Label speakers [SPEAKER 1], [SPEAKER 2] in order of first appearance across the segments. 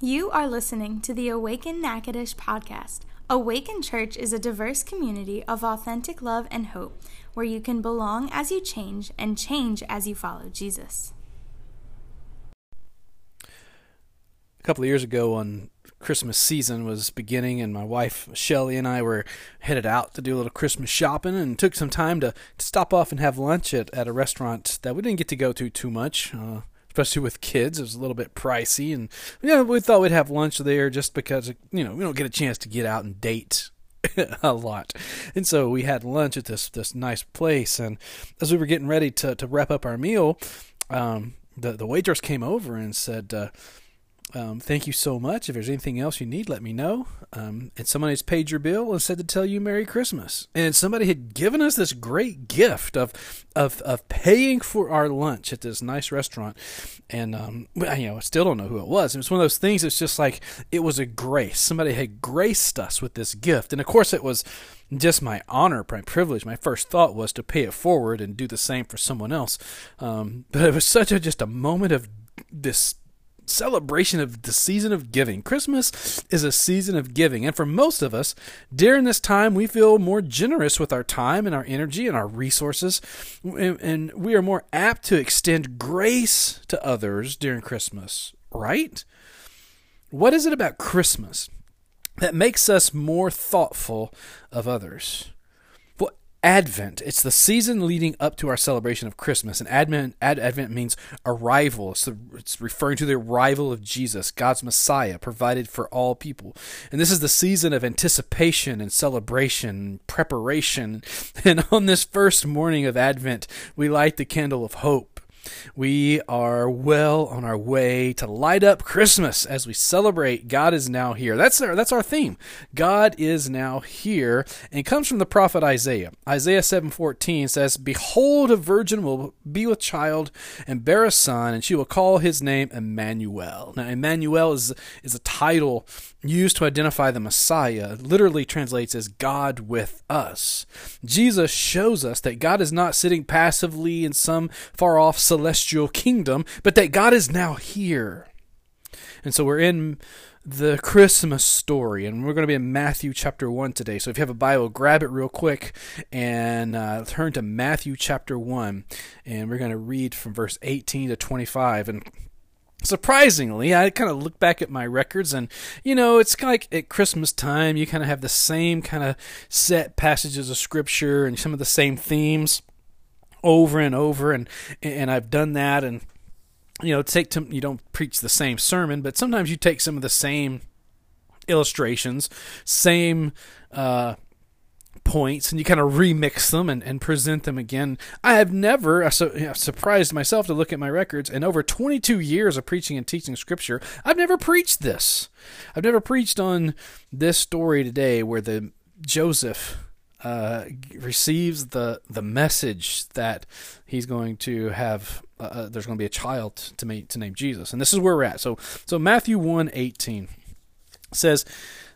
[SPEAKER 1] You are listening to the Awaken Natchitoches podcast. Awaken Church is a diverse community of authentic love and hope where you can belong as you change and change as you follow Jesus.
[SPEAKER 2] A couple of years ago, when Christmas season was beginning, and my wife Shelly and I were headed out to do a little Christmas shopping, and took some time to, to stop off and have lunch at, at a restaurant that we didn't get to go to too much. Uh, especially with kids. It was a little bit pricey, and you know, we thought we'd have lunch there just because you know we don't get a chance to get out and date a lot. And so we had lunch at this this nice place, and as we were getting ready to to wrap up our meal, um, the the waitress came over and said. Uh, um, thank you so much. If there's anything else you need, let me know. Um, and someone has paid your bill and said to tell you Merry Christmas. And somebody had given us this great gift of of of paying for our lunch at this nice restaurant. And um, you know, I still don't know who it was. It was one of those things. It's just like it was a grace. Somebody had graced us with this gift, and of course, it was just my honor, my privilege. My first thought was to pay it forward and do the same for someone else. Um, but it was such a just a moment of this celebration of the season of giving. Christmas is a season of giving, and for most of us, during this time, we feel more generous with our time and our energy and our resources, and we are more apt to extend grace to others during Christmas, right? What is it about Christmas that makes us more thoughtful of others? Advent. It's the season leading up to our celebration of Christmas. And Advent, Ad, Advent means arrival. It's, the, it's referring to the arrival of Jesus, God's Messiah, provided for all people. And this is the season of anticipation and celebration, and preparation. And on this first morning of Advent, we light the candle of hope we are well on our way to light up Christmas as we celebrate God is now here. That's our, that's our theme. God is now here and comes from the prophet Isaiah. Isaiah 7:14 says, "Behold a virgin will be with child and bear a son and she will call his name Emmanuel." Now Emmanuel is is a title used to identify the Messiah literally translates as God with us. Jesus shows us that God is not sitting passively in some far off celestial kingdom, but that God is now here. And so we're in the Christmas story, and we're going to be in Matthew chapter 1 today. So if you have a Bible, grab it real quick and uh, turn to Matthew chapter 1, and we're going to read from verse 18 to 25. And surprisingly, I kind of look back at my records, and you know, it's kind of like at Christmas time, you kind of have the same kind of set passages of scripture and some of the same themes over and over, and and I've done that, and you know, take to, you don't preach the same sermon, but sometimes you take some of the same illustrations, same uh, points and you kind of remix them and, and present them again. I have never I su- surprised myself to look at my records and over 22 years of preaching and teaching scripture. I've never preached this. I've never preached on this story today where the Joseph uh, receives the the message that he's going to have uh, uh there's going to be a child to make to name Jesus. And this is where we're at. So so Matthew 1:18 says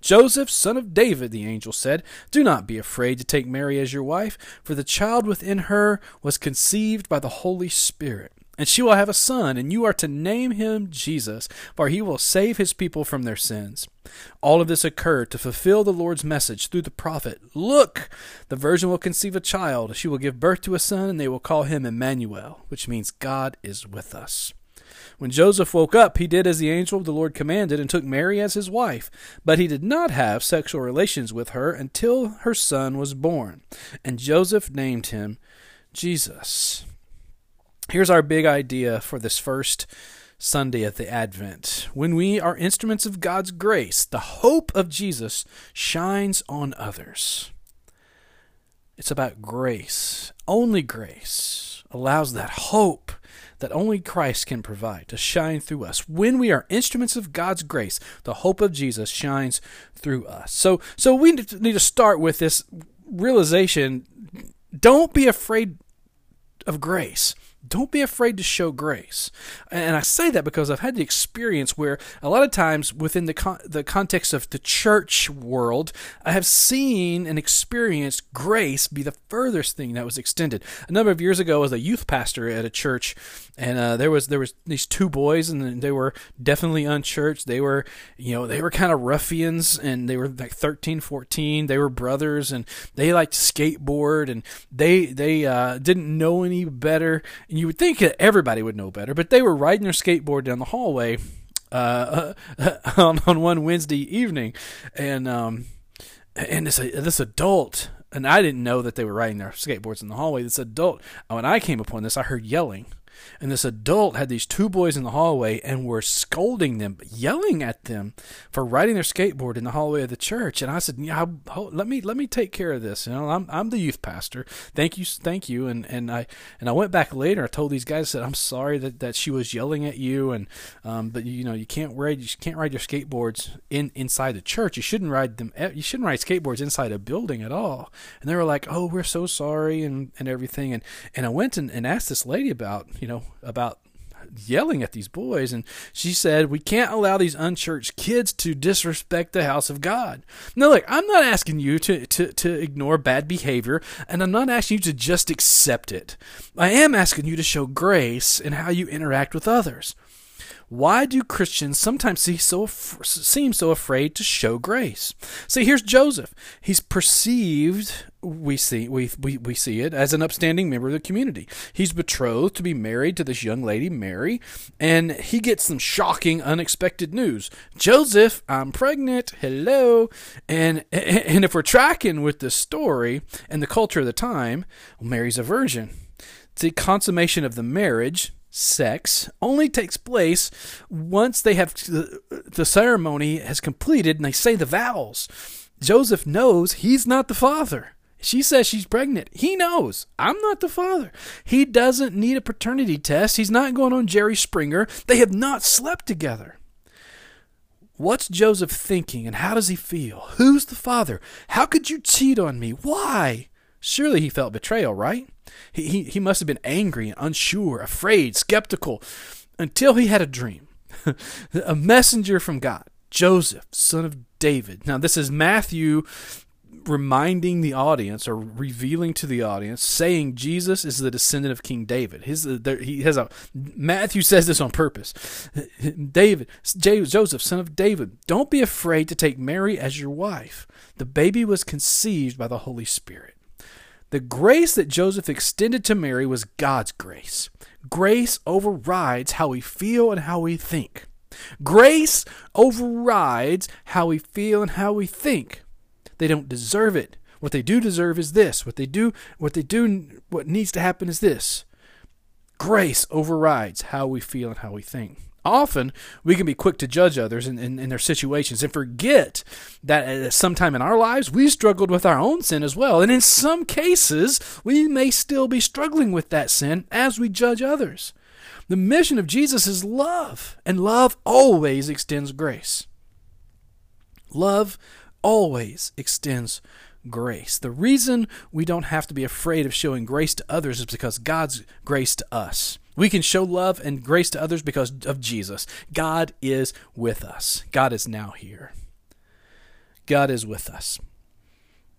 [SPEAKER 2] Joseph, son of David, the angel said, do not be afraid to take Mary as your wife, for the child within her was conceived by the Holy Spirit. And she will have a son, and you are to name him Jesus, for he will save his people from their sins. All of this occurred to fulfill the Lord's message through the prophet Look, the virgin will conceive a child, she will give birth to a son, and they will call him Emmanuel, which means God is with us. When Joseph woke up, he did as the angel of the Lord commanded and took Mary as his wife. But he did not have sexual relations with her until her son was born. And Joseph named him Jesus. Here's our big idea for this first Sunday of the Advent. When we are instruments of God's grace, the hope of Jesus shines on others. It's about grace. Only grace allows that hope that only Christ can provide to shine through us. When we are instruments of God's grace, the hope of Jesus shines through us. So, so we need to start with this realization don't be afraid of grace. Don't be afraid to show grace. And I say that because I've had the experience where a lot of times within the con- the context of the church world, I have seen and experienced grace be the furthest thing that was extended. A number of years ago, I was a youth pastor at a church, and uh, there was there was these two boys, and they were definitely unchurched. They were you know they were kind of ruffians, and they were like 13, 14. They were brothers, and they liked skateboard, and they they uh, didn't know any better you would think that everybody would know better, but they were riding their skateboard down the hallway uh, on, on one Wednesday evening, and um, and this this adult, and I didn't know that they were riding their skateboards in the hallway. This adult, when I came upon this, I heard yelling and this adult had these two boys in the hallway and were scolding them, yelling at them for riding their skateboard in the hallway of the church. And I said, "Yeah, let me let me take care of this. You know, I'm I'm the youth pastor. Thank you, thank you." And and I and I went back later. I told these guys, I said, "I'm sorry that, that she was yelling at you, and um, but you know you can't ride you can't ride your skateboards in inside the church. You shouldn't ride them. You shouldn't ride skateboards inside a building at all." And they were like, "Oh, we're so sorry," and and everything. And and I went and, and asked this lady about you know about yelling at these boys. And she said we can't allow these unchurched kids to disrespect the house of god. Now look i'm not asking you to, to, to ignore bad behavior and i'm not asking you to just accept it. I am asking you to show grace in how you interact with others why do Christians sometimes so seem so afraid to show grace? See, here's Joseph. He's perceived we see we, we we see it as an upstanding member of the community. He's betrothed to be married to this young lady, Mary, and he gets some shocking, unexpected news. Joseph, I'm pregnant. Hello, and and if we're tracking with the story and the culture of the time, Mary's a virgin. The consummation of the marriage sex only takes place once they have the, the ceremony has completed and they say the vows. Joseph knows he's not the father. She says she's pregnant. He knows I'm not the father. He doesn't need a paternity test. He's not going on Jerry Springer. They have not slept together. What's Joseph thinking and how does he feel? Who's the father? How could you cheat on me? Why? Surely he felt betrayal, right? He, he, he must have been angry and unsure, afraid, skeptical, until he had a dream. a messenger from God, Joseph, son of David. Now, this is Matthew reminding the audience or revealing to the audience, saying Jesus is the descendant of King David. His, uh, there, he has a Matthew says this on purpose. David, Joseph, son of David, don't be afraid to take Mary as your wife. The baby was conceived by the Holy Spirit. The grace that Joseph extended to Mary was God's grace. Grace overrides how we feel and how we think. Grace overrides how we feel and how we think. They don't deserve it. What they do deserve is this. What they do, what they do, what needs to happen is this. Grace overrides how we feel and how we think. Often we can be quick to judge others in, in, in, their situations and forget that at some time in our lives we struggled with our own sin as well. And in some cases, we may still be struggling with that sin as we judge others. The mission of Jesus is love, and love always extends grace. Love always extends grace. The reason we don't have to be afraid of showing grace to others is because God's grace to us. We can show love and grace to others because of Jesus. God is with us. God is now here. God is with us.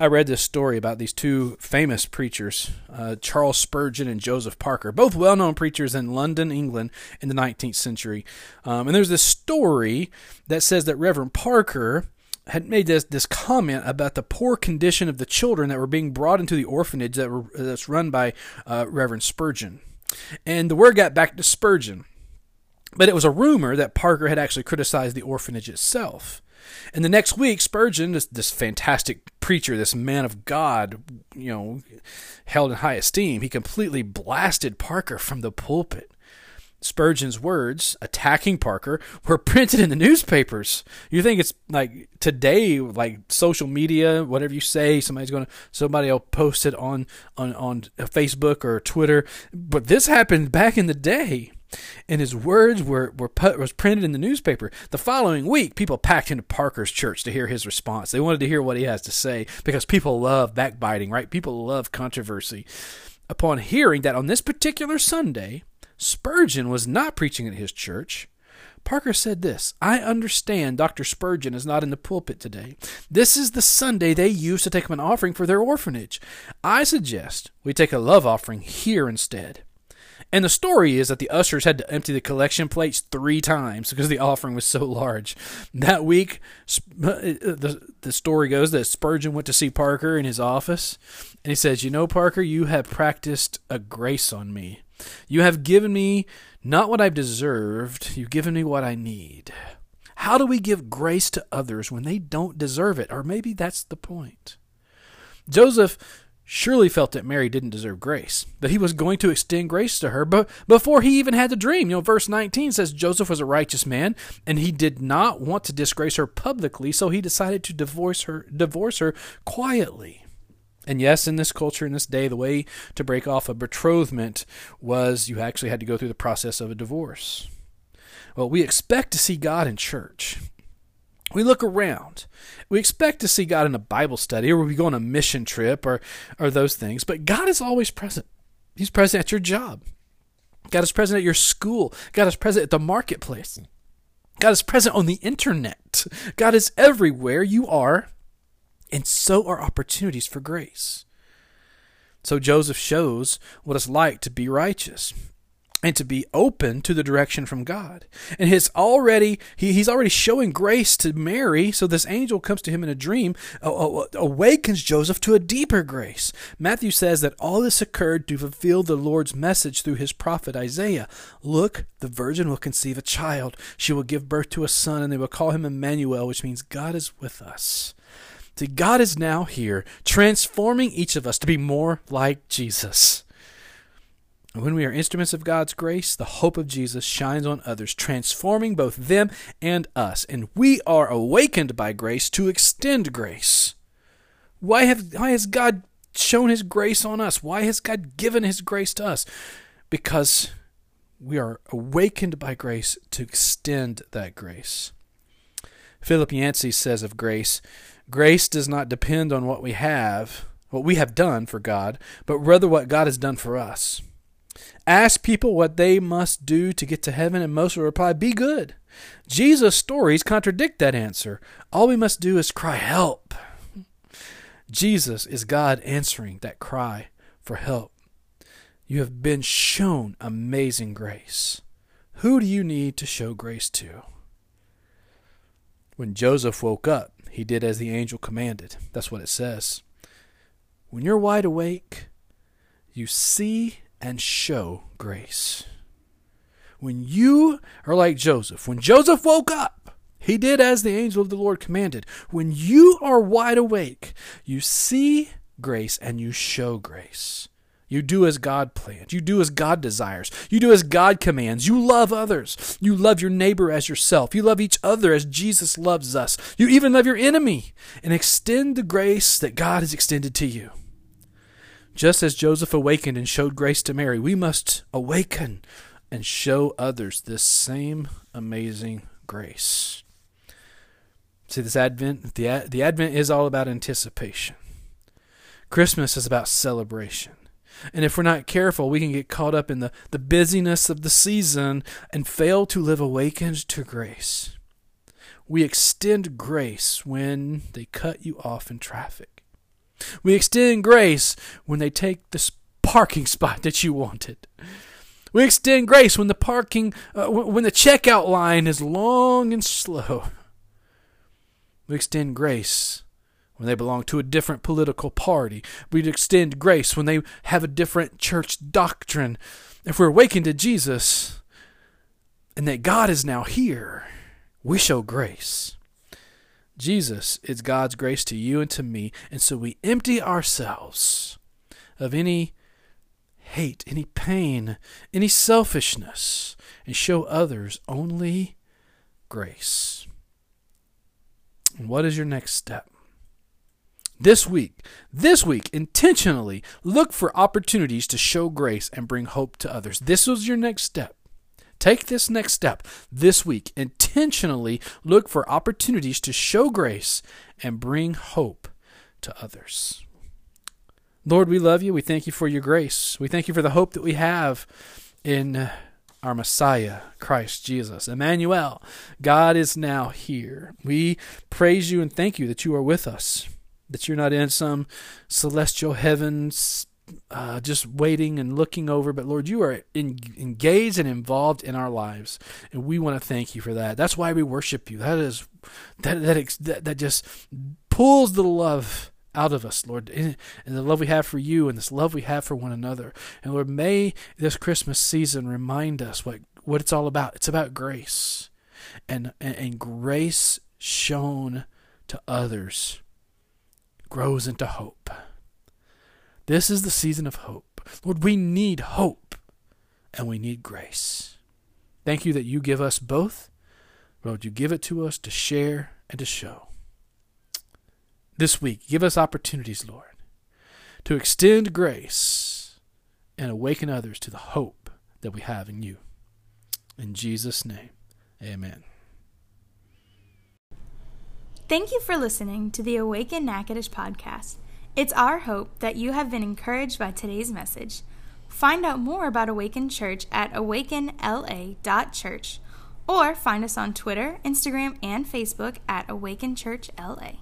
[SPEAKER 2] I read this story about these two famous preachers, uh, Charles Spurgeon and Joseph Parker, both well known preachers in London, England in the 19th century. Um, and there's this story that says that Reverend Parker had made this this comment about the poor condition of the children that were being brought into the orphanage that were that's run by uh, Reverend Spurgeon, and the word got back to Spurgeon, but it was a rumor that Parker had actually criticized the orphanage itself. And the next week, Spurgeon, this, this fantastic preacher, this man of God, you know, held in high esteem, he completely blasted Parker from the pulpit. Spurgeon's words attacking Parker were printed in the newspapers. You think it's like today, like social media, whatever you say, somebody's going to somebody will post it on on on Facebook or Twitter. But this happened back in the day. and his words were, were put, was printed in the newspaper. The following week, people packed into Parker's church to hear his response. They wanted to hear what he has to say because people love backbiting, right? People love controversy. Upon hearing that on this particular Sunday, Spurgeon was not preaching at his church, Parker said this I understand Dr. Spurgeon is not in the pulpit today. This is the Sunday they use to take up an offering for their orphanage. I suggest we take a love offering here instead. And the story is that the ushers had to empty the collection plates three times because the offering was so large. That week, uh, the, the story goes that Spurgeon went to see Parker in his office, and he says, You know, Parker, you have practiced a grace on me. You have given me not what I've deserved, you've given me what I need. How do we give grace to others when they don't deserve it? Or maybe that's the point. Joseph surely felt that Mary didn't deserve grace, that he was going to extend grace to her, but before he even had the dream. You know, verse 19 says Joseph was a righteous man, and he did not want to disgrace her publicly, so he decided to divorce her divorce her quietly. And yes, in this culture, in this day, the way to break off a betrothment was you actually had to go through the process of a divorce. Well, we expect to see God in church. We look around. We expect to see God in a Bible study or we go on a mission trip or, or those things, but God is always present. He's present at your job. God is present at your school. God is present at the marketplace. God is present on the internet. God is everywhere you are and so are opportunities for grace. So Joseph shows what it's like to be righteous and to be open to the direction from God. And his already he, he's already showing grace to Mary, so this angel comes to him in a dream, awakens Joseph to a deeper grace. Matthew says that all this occurred to fulfill the Lord's message through his prophet Isaiah. Look, the virgin will conceive a child. She will give birth to a son, and they will call him Emmanuel, which means God is with us. See, God is now here, transforming each of us to be more like Jesus. When we are instruments of God's grace, the hope of Jesus shines on others, transforming both them and us. And we are awakened by grace to extend grace. Why, have, why has God shown His grace on us? Why has God given His grace to us? Because we are awakened by grace to extend that grace. Philip Yancey says of grace, Grace does not depend on what we have, what we have done for God, but rather what God has done for us. Ask people what they must do to get to heaven, and most will reply, Be good. Jesus' stories contradict that answer. All we must do is cry, Help. Jesus is God answering that cry for help. You have been shown amazing grace. Who do you need to show grace to? When Joseph woke up, he did as the angel commanded. That's what it says. When you're wide awake, you see and show grace. When you are like Joseph, when Joseph woke up, he did as the angel of the Lord commanded. When you are wide awake, you see grace and you show grace. You do as God plans. You do as God desires. You do as God commands. You love others. You love your neighbor as yourself. You love each other as Jesus loves us. You even love your enemy and extend the grace that God has extended to you. Just as Joseph awakened and showed grace to Mary, we must awaken and show others this same amazing grace. See, this Advent, the, the Advent is all about anticipation. Christmas is about celebration. And if we're not careful, we can get caught up in the, the busyness of the season and fail to live awakened to grace. We extend grace when they cut you off in traffic. We extend grace when they take the parking spot that you wanted. We extend grace when the parking, uh, when the checkout line is long and slow. We extend grace when they belong to a different political party. We'd extend grace when they have a different church doctrine. If we're awakened to Jesus and that God is now here, we show grace. Jesus is God's grace to you and to me, and so we empty ourselves of any hate, any pain, any selfishness, and show others only grace. And what is your next step? This week, this week, intentionally look for opportunities to show grace and bring hope to others. This was your next step. Take this next step this week. Intentionally look for opportunities to show grace and bring hope to others. Lord, we love you. We thank you for your grace. We thank you for the hope that we have in our Messiah, Christ Jesus. Emmanuel, God is now here. We praise you and thank you that you are with us, that you're not in some celestial heavens uh, just waiting and looking over, but Lord, you are in, engaged and involved in our lives, and we want to thank you for that. That's why we worship you. That is that that that, just pulls the love out of us, Lord, and the love we have for you and this love we have for one another. And Lord, may this Christmas season remind us what, what it's all about. It's about grace and, and, and grace shown to others grows into hope. This is the season of hope. Lord, we need hope and we need grace. Thank you that you give us both. Lord, you give it to us to share and to show this week. Give us opportunities, Lord, to extend grace and awaken others to the hope that we have in you. In Jesus' name, amen.
[SPEAKER 1] Thank you for listening to the Awaken Natchitoches podcast. It's our hope that you have been encouraged by today's message. Find out more about Awaken Church at awakenla.church or find us on Twitter, Instagram, and Facebook at Awaken Church LA.